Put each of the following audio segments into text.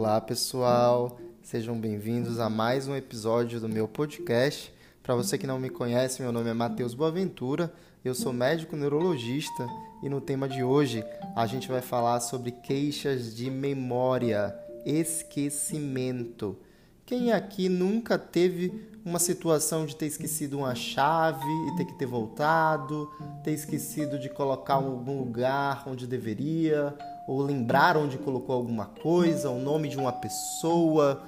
Olá, pessoal. Sejam bem-vindos a mais um episódio do meu podcast. Para você que não me conhece, meu nome é Matheus Boaventura. Eu sou médico neurologista e no tema de hoje a gente vai falar sobre queixas de memória, esquecimento. Quem aqui nunca teve uma situação de ter esquecido uma chave e ter que ter voltado, ter esquecido de colocar em algum lugar onde deveria, ou lembrar onde colocou alguma coisa, o nome de uma pessoa,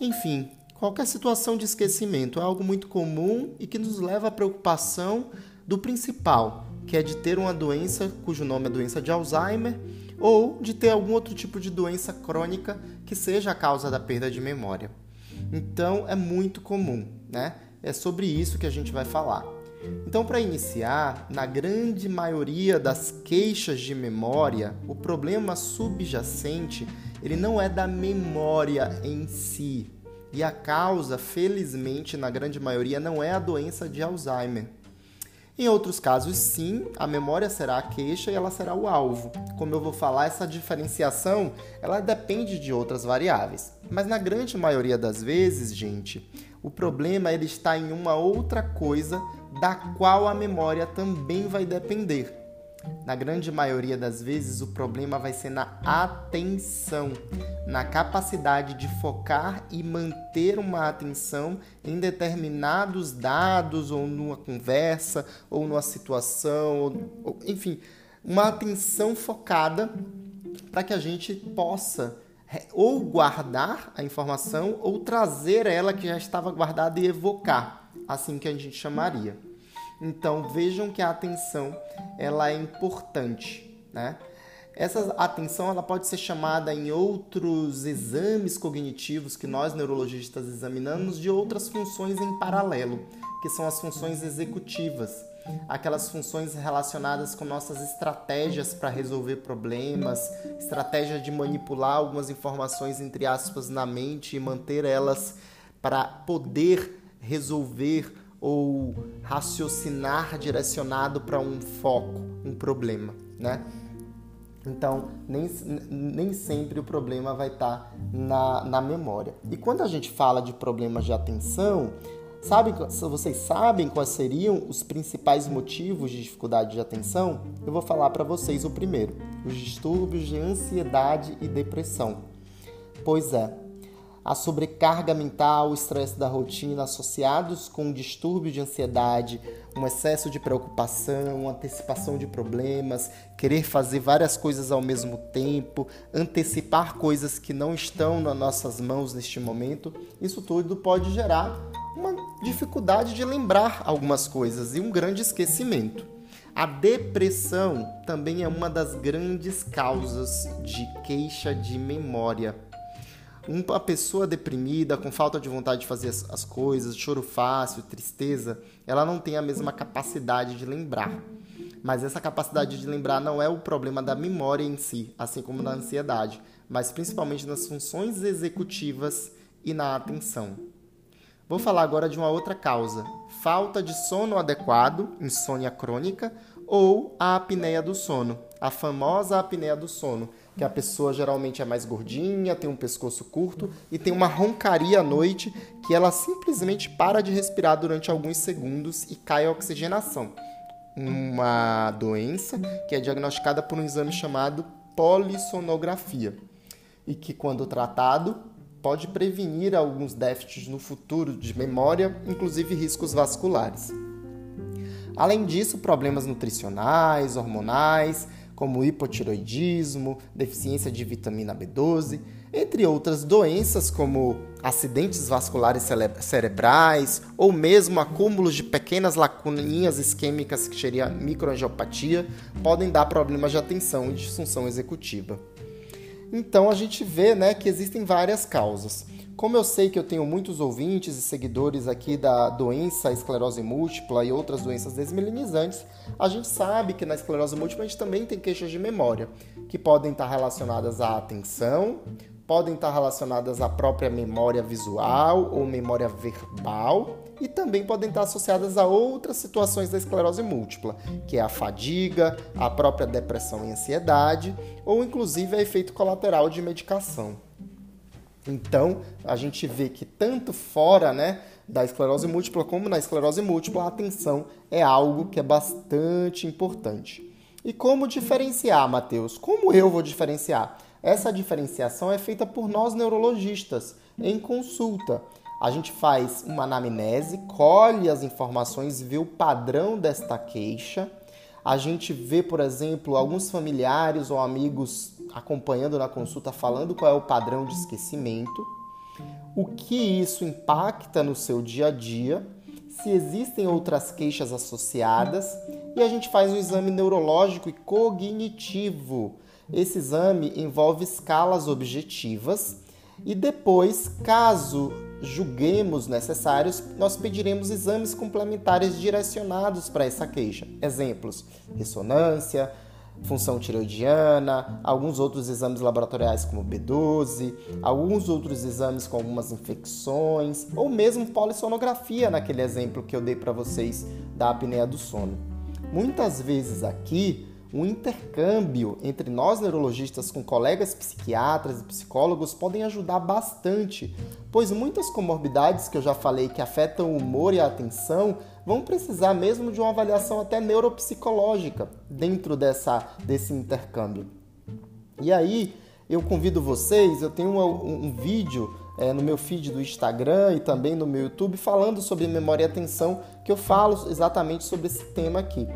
enfim, qualquer situação de esquecimento é algo muito comum e que nos leva à preocupação do principal, que é de ter uma doença cujo nome é doença de Alzheimer ou de ter algum outro tipo de doença crônica que seja a causa da perda de memória. Então é muito comum, né? É sobre isso que a gente vai falar. Então, para iniciar, na grande maioria das queixas de memória, o problema subjacente ele não é da memória em si. E a causa, felizmente, na grande maioria, não é a doença de Alzheimer. Em outros casos, sim, a memória será a queixa e ela será o alvo. Como eu vou falar, essa diferenciação ela depende de outras variáveis. Mas na grande maioria das vezes, gente, o problema ele está em uma outra coisa da qual a memória também vai depender. Na grande maioria das vezes, o problema vai ser na atenção, na capacidade de focar e manter uma atenção em determinados dados, ou numa conversa, ou numa situação, ou, ou, enfim, uma atenção focada para que a gente possa ou guardar a informação ou trazer ela que já estava guardada e evocar, assim que a gente chamaria. Então vejam que a atenção ela é importante, né? Essa atenção ela pode ser chamada em outros exames cognitivos que nós neurologistas examinamos de outras funções em paralelo, que são as funções executivas, aquelas funções relacionadas com nossas estratégias para resolver problemas, estratégia de manipular algumas informações entre aspas na mente e manter elas para poder resolver ou raciocinar direcionado para um foco, um problema, né? Então, nem, nem sempre o problema vai estar tá na, na memória. E quando a gente fala de problemas de atenção, sabe, vocês sabem quais seriam os principais motivos de dificuldade de atenção? Eu vou falar para vocês o primeiro: os distúrbios de ansiedade e depressão. Pois é, a sobrecarga mental, o estresse da rotina associados com um distúrbio de ansiedade, um excesso de preocupação, antecipação de problemas, querer fazer várias coisas ao mesmo tempo, antecipar coisas que não estão nas nossas mãos neste momento, isso tudo pode gerar uma dificuldade de lembrar algumas coisas e um grande esquecimento. A depressão também é uma das grandes causas de queixa de memória uma pessoa deprimida, com falta de vontade de fazer as coisas, choro fácil, tristeza, ela não tem a mesma capacidade de lembrar. Mas essa capacidade de lembrar não é o problema da memória em si, assim como na ansiedade, mas principalmente nas funções executivas e na atenção. Vou falar agora de uma outra causa: falta de sono adequado, insônia crônica, ou a apneia do sono, a famosa apneia do sono, que a pessoa geralmente é mais gordinha, tem um pescoço curto e tem uma roncaria à noite que ela simplesmente para de respirar durante alguns segundos e cai a oxigenação. Uma doença que é diagnosticada por um exame chamado polissonografia e que, quando tratado, pode prevenir alguns déficits no futuro de memória, inclusive riscos vasculares. Além disso, problemas nutricionais, hormonais, como hipotiroidismo, deficiência de vitamina B12, entre outras doenças como acidentes vasculares cerebrais ou mesmo acúmulos de pequenas lacuninhas isquêmicas, que seria microangiopatia, podem dar problemas de atenção e disfunção executiva. Então a gente vê né, que existem várias causas. Como eu sei que eu tenho muitos ouvintes e seguidores aqui da doença esclerose múltipla e outras doenças desmelinizantes, a gente sabe que na esclerose múltipla a gente também tem queixas de memória, que podem estar relacionadas à atenção, podem estar relacionadas à própria memória visual ou memória verbal e também podem estar associadas a outras situações da esclerose múltipla, que é a fadiga, a própria depressão e ansiedade, ou inclusive a efeito colateral de medicação. Então, a gente vê que tanto fora, né, da esclerose múltipla como na esclerose múltipla, a atenção é algo que é bastante importante. E como diferenciar, Matheus? Como eu vou diferenciar? Essa diferenciação é feita por nós neurologistas em consulta. A gente faz uma anamnese, colhe as informações, vê o padrão desta queixa. A gente vê, por exemplo, alguns familiares ou amigos acompanhando na consulta falando qual é o padrão de esquecimento, o que isso impacta no seu dia a dia, se existem outras queixas associadas e a gente faz um exame neurológico e cognitivo. Esse exame envolve escalas objetivas e depois, caso julguemos necessários, nós pediremos exames complementares direcionados para essa queixa. Exemplos: ressonância, função tiroidiana, alguns outros exames laboratoriais como B12, alguns outros exames com algumas infecções, ou mesmo polissonografia naquele exemplo que eu dei para vocês da apneia do sono. Muitas vezes aqui um intercâmbio entre nós neurologistas com colegas psiquiatras e psicólogos podem ajudar bastante, pois muitas comorbidades que eu já falei que afetam o humor e a atenção vão precisar mesmo de uma avaliação até neuropsicológica dentro dessa, desse intercâmbio. E aí, eu convido vocês, eu tenho um, um vídeo é, no meu feed do Instagram e também no meu YouTube falando sobre memória e atenção, que eu falo exatamente sobre esse tema aqui.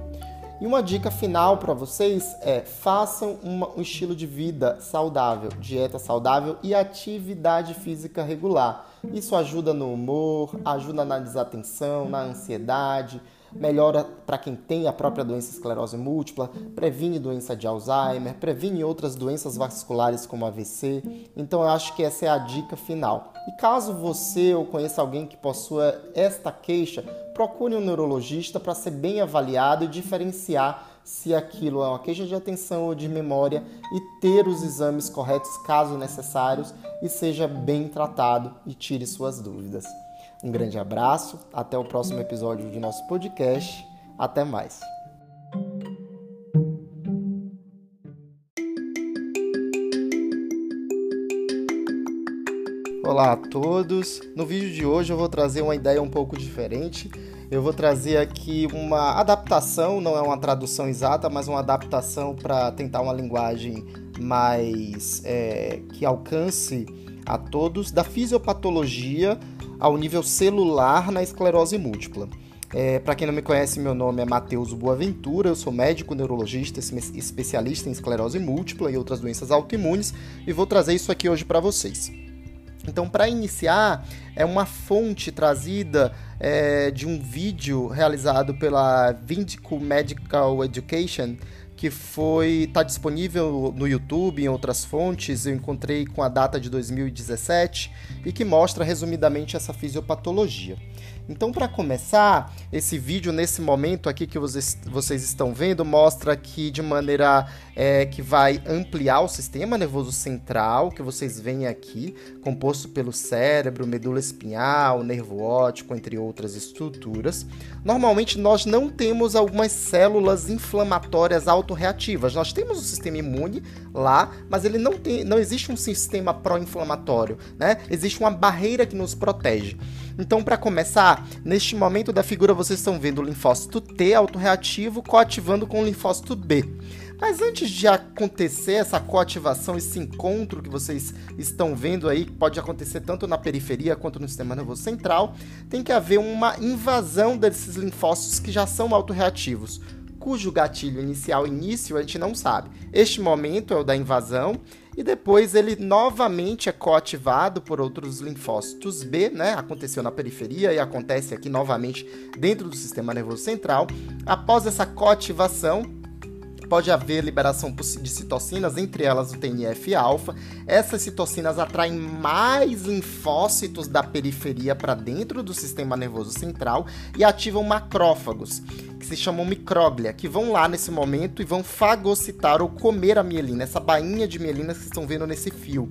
E uma dica final para vocês é façam uma, um estilo de vida saudável, dieta saudável e atividade física regular. Isso ajuda no humor, ajuda na desatenção, na ansiedade, melhora para quem tem a própria doença esclerose múltipla, previne doença de Alzheimer, previne outras doenças vasculares como AVC. Então eu acho que essa é a dica final. E caso você ou conheça alguém que possua esta queixa, procure um neurologista para ser bem avaliado e diferenciar se aquilo é uma queixa de atenção ou de memória e ter os exames corretos caso necessários e seja bem tratado e tire suas dúvidas. Um grande abraço, até o próximo episódio de nosso podcast. Até mais. Olá a todos! No vídeo de hoje eu vou trazer uma ideia um pouco diferente. Eu vou trazer aqui uma adaptação, não é uma tradução exata, mas uma adaptação para tentar uma linguagem mais é, que alcance a todos da fisiopatologia ao nível celular na esclerose múltipla. É, para quem não me conhece, meu nome é Matheus Boaventura, eu sou médico neurologista, especialista em esclerose múltipla e outras doenças autoimunes e vou trazer isso aqui hoje para vocês. Então, para iniciar, é uma fonte trazida é, de um vídeo realizado pela Vindico Medical Education, que foi está disponível no YouTube em outras fontes. Eu encontrei com a data de 2017 e que mostra resumidamente essa fisiopatologia. Então, para começar, esse vídeo nesse momento aqui que vocês, estão vendo mostra que de maneira é, que vai ampliar o sistema nervoso central, que vocês veem aqui, composto pelo cérebro, medula espinhal, nervo óptico, entre outras estruturas. Normalmente nós não temos algumas células inflamatórias autorreativas. Nós temos o sistema imune lá, mas ele não tem, não existe um sistema pró-inflamatório, né? Existe uma barreira que nos protege. Então, para começar, neste momento da figura vocês estão vendo o linfócito T autorreativo coativando com o linfócito B. Mas antes de acontecer essa coativação, esse encontro que vocês estão vendo aí, que pode acontecer tanto na periferia quanto no sistema nervoso central, tem que haver uma invasão desses linfócitos que já são autorreativos cujo gatilho inicial início a gente não sabe. Este momento é o da invasão e depois ele novamente é coativado por outros linfócitos B, né? Aconteceu na periferia e acontece aqui novamente dentro do sistema nervoso central. Após essa coativação, pode haver liberação de citocinas, entre elas o TNF-alfa. Essas citocinas atraem mais linfócitos da periferia para dentro do sistema nervoso central e ativam macrófagos, que se chamam micróglia, que vão lá nesse momento e vão fagocitar ou comer a mielina, essa bainha de mielina que estão vendo nesse fio.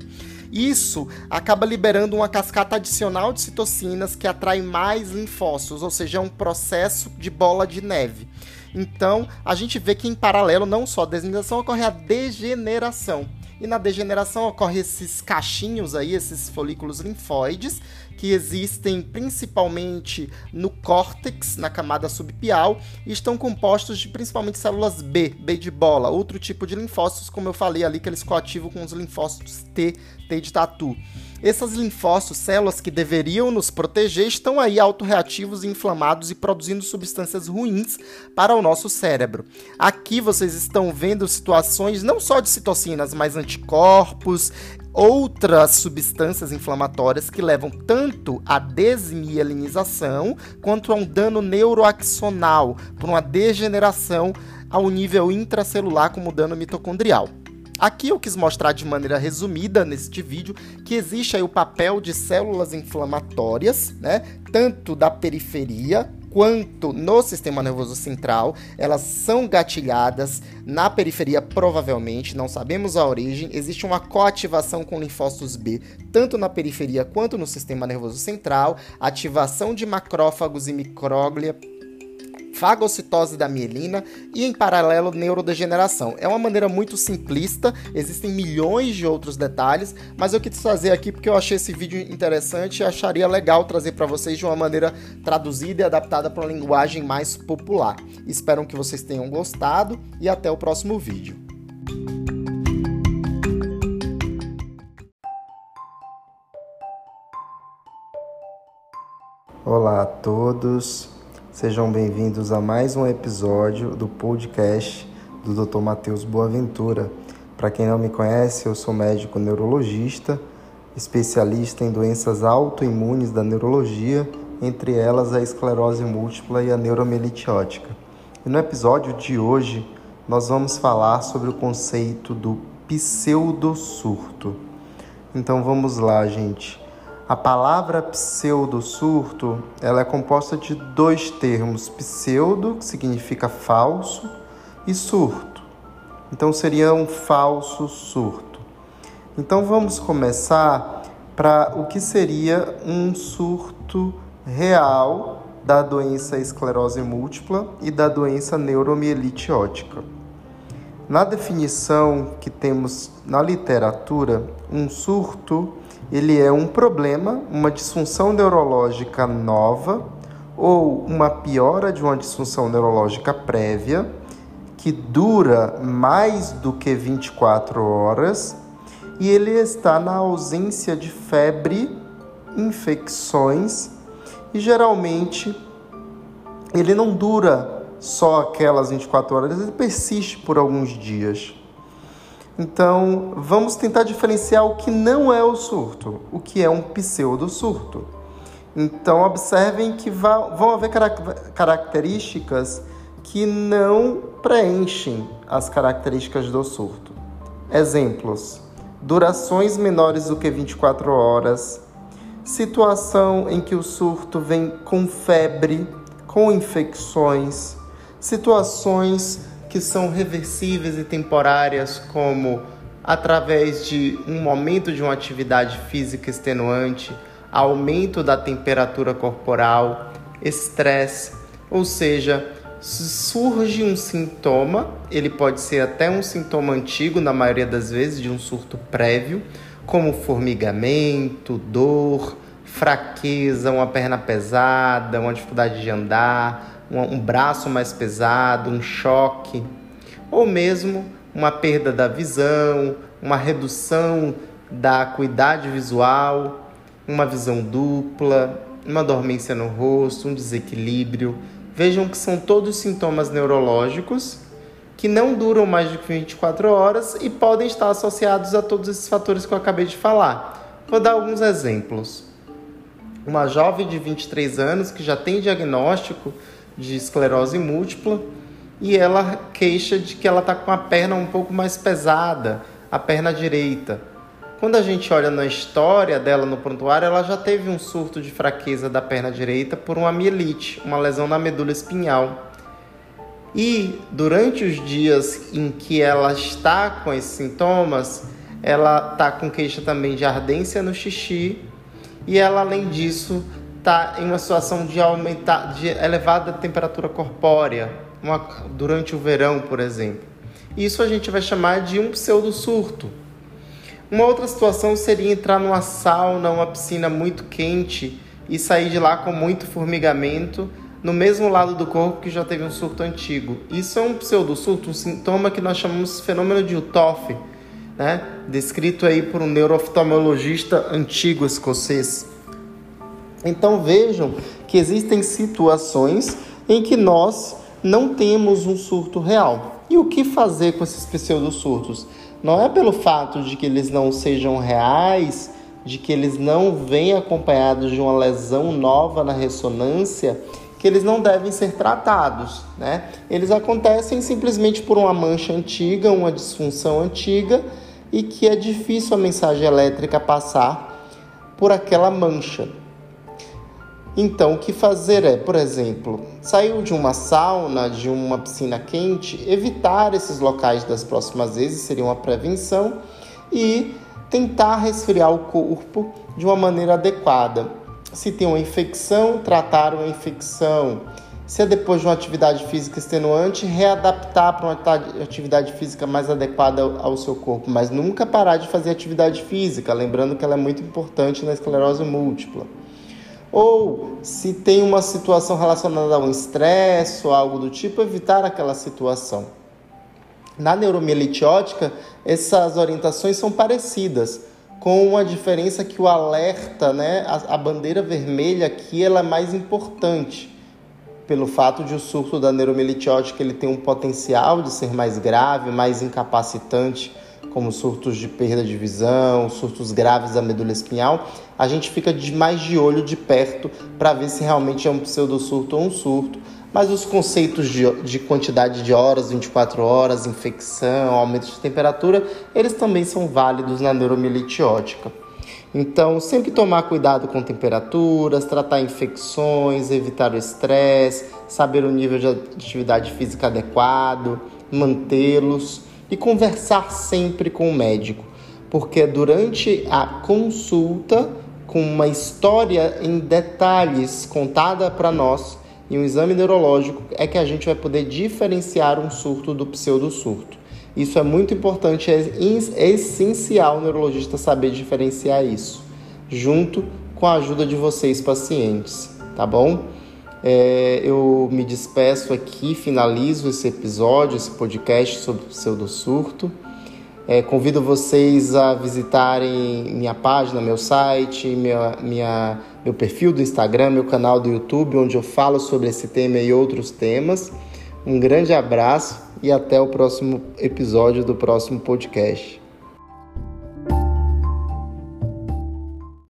Isso acaba liberando uma cascata adicional de citocinas que atrai mais linfócitos, ou seja, é um processo de bola de neve. Então, a gente vê que em paralelo não só a desmigração ocorre a degeneração. E na degeneração ocorre esses cachinhos aí, esses folículos linfóides, que existem principalmente no córtex, na camada subpial, e estão compostos de principalmente células B, B de bola, outro tipo de linfócitos, como eu falei ali, que eles coativam com os linfócitos T, T de tatu. Essas linfócitos, células que deveriam nos proteger, estão aí autorreativos, inflamados e produzindo substâncias ruins para o nosso cérebro. Aqui vocês estão vendo situações não só de citocinas, mas anticorpos, outras substâncias inflamatórias que levam tanto à desmielinização quanto a um dano neuroaxonal, por uma degeneração ao nível intracelular, como dano mitocondrial. Aqui eu quis mostrar de maneira resumida neste vídeo que existe aí o papel de células inflamatórias, né, tanto da periferia quanto no sistema nervoso central. Elas são gatilhadas na periferia, provavelmente, não sabemos a origem. Existe uma coativação com linfócitos B, tanto na periferia quanto no sistema nervoso central, ativação de macrófagos e micróglia fagocitose da mielina e, em paralelo, neurodegeneração. É uma maneira muito simplista, existem milhões de outros detalhes, mas eu quis trazer aqui porque eu achei esse vídeo interessante e acharia legal trazer para vocês de uma maneira traduzida e adaptada para uma linguagem mais popular. Espero que vocês tenham gostado e até o próximo vídeo. Olá a todos. Sejam bem-vindos a mais um episódio do podcast do Dr. Matheus Boaventura. Para quem não me conhece, eu sou médico neurologista, especialista em doenças autoimunes da neurologia, entre elas a esclerose múltipla e a neuromielite ótica. E no episódio de hoje, nós vamos falar sobre o conceito do pseudosurto. Então vamos lá, gente. A palavra pseudo-surto ela é composta de dois termos, pseudo, que significa falso, e surto. Então seria um falso surto. Então vamos começar para o que seria um surto real da doença esclerose múltipla e da doença neuromielite ótica. Na definição que temos na literatura, um surto ele é um problema, uma disfunção neurológica nova ou uma piora de uma disfunção neurológica prévia que dura mais do que 24 horas e ele está na ausência de febre, infecções e geralmente ele não dura só aquelas 24 horas, ele persiste por alguns dias. Então, vamos tentar diferenciar o que não é o surto, o que é um pseudo-surto. Então, observem que vão haver características que não preenchem as características do surto. Exemplos: durações menores do que 24 horas, situação em que o surto vem com febre, com infecções, situações que são reversíveis e temporárias, como através de um momento de uma atividade física extenuante, aumento da temperatura corporal, estresse, ou seja, surge um sintoma, ele pode ser até um sintoma antigo, na maioria das vezes, de um surto prévio, como formigamento, dor, fraqueza, uma perna pesada, uma dificuldade de andar, um, braço mais pesado, um choque, ou mesmo uma perda da visão, uma redução da acuidade visual, uma visão dupla, uma dormência no rosto, um desequilíbrio. Vejam que são todos sintomas neurológicos que não duram mais de 24 horas e podem estar associados a todos esses fatores que eu acabei de falar. Vou dar alguns exemplos. Uma jovem de 23 anos que já tem diagnóstico de esclerose múltipla e ela queixa de que ela está com a perna um pouco mais pesada, a perna direita. Quando a gente olha na história dela no prontuário, ela já teve um surto de fraqueza da perna direita por uma mielite, uma lesão na medula espinhal. E durante os dias em que ela está com esses sintomas, ela está com queixa também de ardência no xixi e ela, além disso, está em uma situação de aumentar, de elevada temperatura corpórea, uma, durante o verão, por exemplo. Isso a gente vai chamar de um pseudo surto. Uma outra situação seria entrar numa sauna, uma piscina muito quente e sair de lá com muito formigamento no mesmo lado do corpo que já teve um surto antigo. Isso é um pseudosurto, um sintoma que nós chamamos de fenômeno de Utoff, né? descrito aí por um neurooftalmologista antigo escocês. Então vejam que existem situações em que nós não temos um surto real. E o que fazer com esses pseudosurtos? Não é pelo fato de que eles não sejam reais, de que eles não venham acompanhados de uma lesão nova na ressonância, que eles não devem ser tratados, né? Eles acontecem simplesmente por uma mancha antiga, uma disfunção antiga e que é difícil a mensagem elétrica passar por aquela mancha. Então, o que fazer é, por exemplo, saiu de uma sauna, de uma piscina quente, evitar esses locais das próximas vezes, seria uma prevenção, e tentar resfriar o corpo de uma maneira adequada. Se tem uma infecção, tratar uma infecção. Se é depois de uma atividade física extenuante, readaptar para uma atividade física mais adequada ao seu corpo, mas nunca parar de fazer atividade física, lembrando que ela é muito importante na esclerose múltipla. Ou se tem uma situação relacionada a um estresse ou algo do tipo, evitar aquela situação. Na neuromielite ótica, essas orientações são parecidas, com a diferença que o alerta, né, a, a bandeira vermelha aqui, ela é mais importante pelo fato de o surto da neuromielite ótica ele tem um potencial de ser mais grave, mais incapacitante como surtos de perda de visão, surtos graves da medula espinhal, a gente fica mais de olho de perto para ver se realmente é um pseudosurto ou um surto. Mas os conceitos de, de quantidade de horas, 24 horas, infecção, aumento de temperatura, eles também são válidos na neuromielite ótica. Então, sempre tomar cuidado com temperaturas, tratar infecções, evitar o estresse, saber o nível de atividade física adequado, mantê-los e conversar sempre com o médico, porque durante a consulta, com uma história em detalhes contada para nós e um exame neurológico, é que a gente vai poder diferenciar um surto do pseudosurto. Isso é muito importante, é essencial o neurologista saber diferenciar isso, junto com a ajuda de vocês, pacientes, tá bom? É, eu me despeço aqui, finalizo esse episódio, esse podcast sobre o pseudosurto. É, convido vocês a visitarem minha página, meu site, minha, minha, meu perfil do Instagram, meu canal do YouTube, onde eu falo sobre esse tema e outros temas. Um grande abraço e até o próximo episódio do próximo podcast.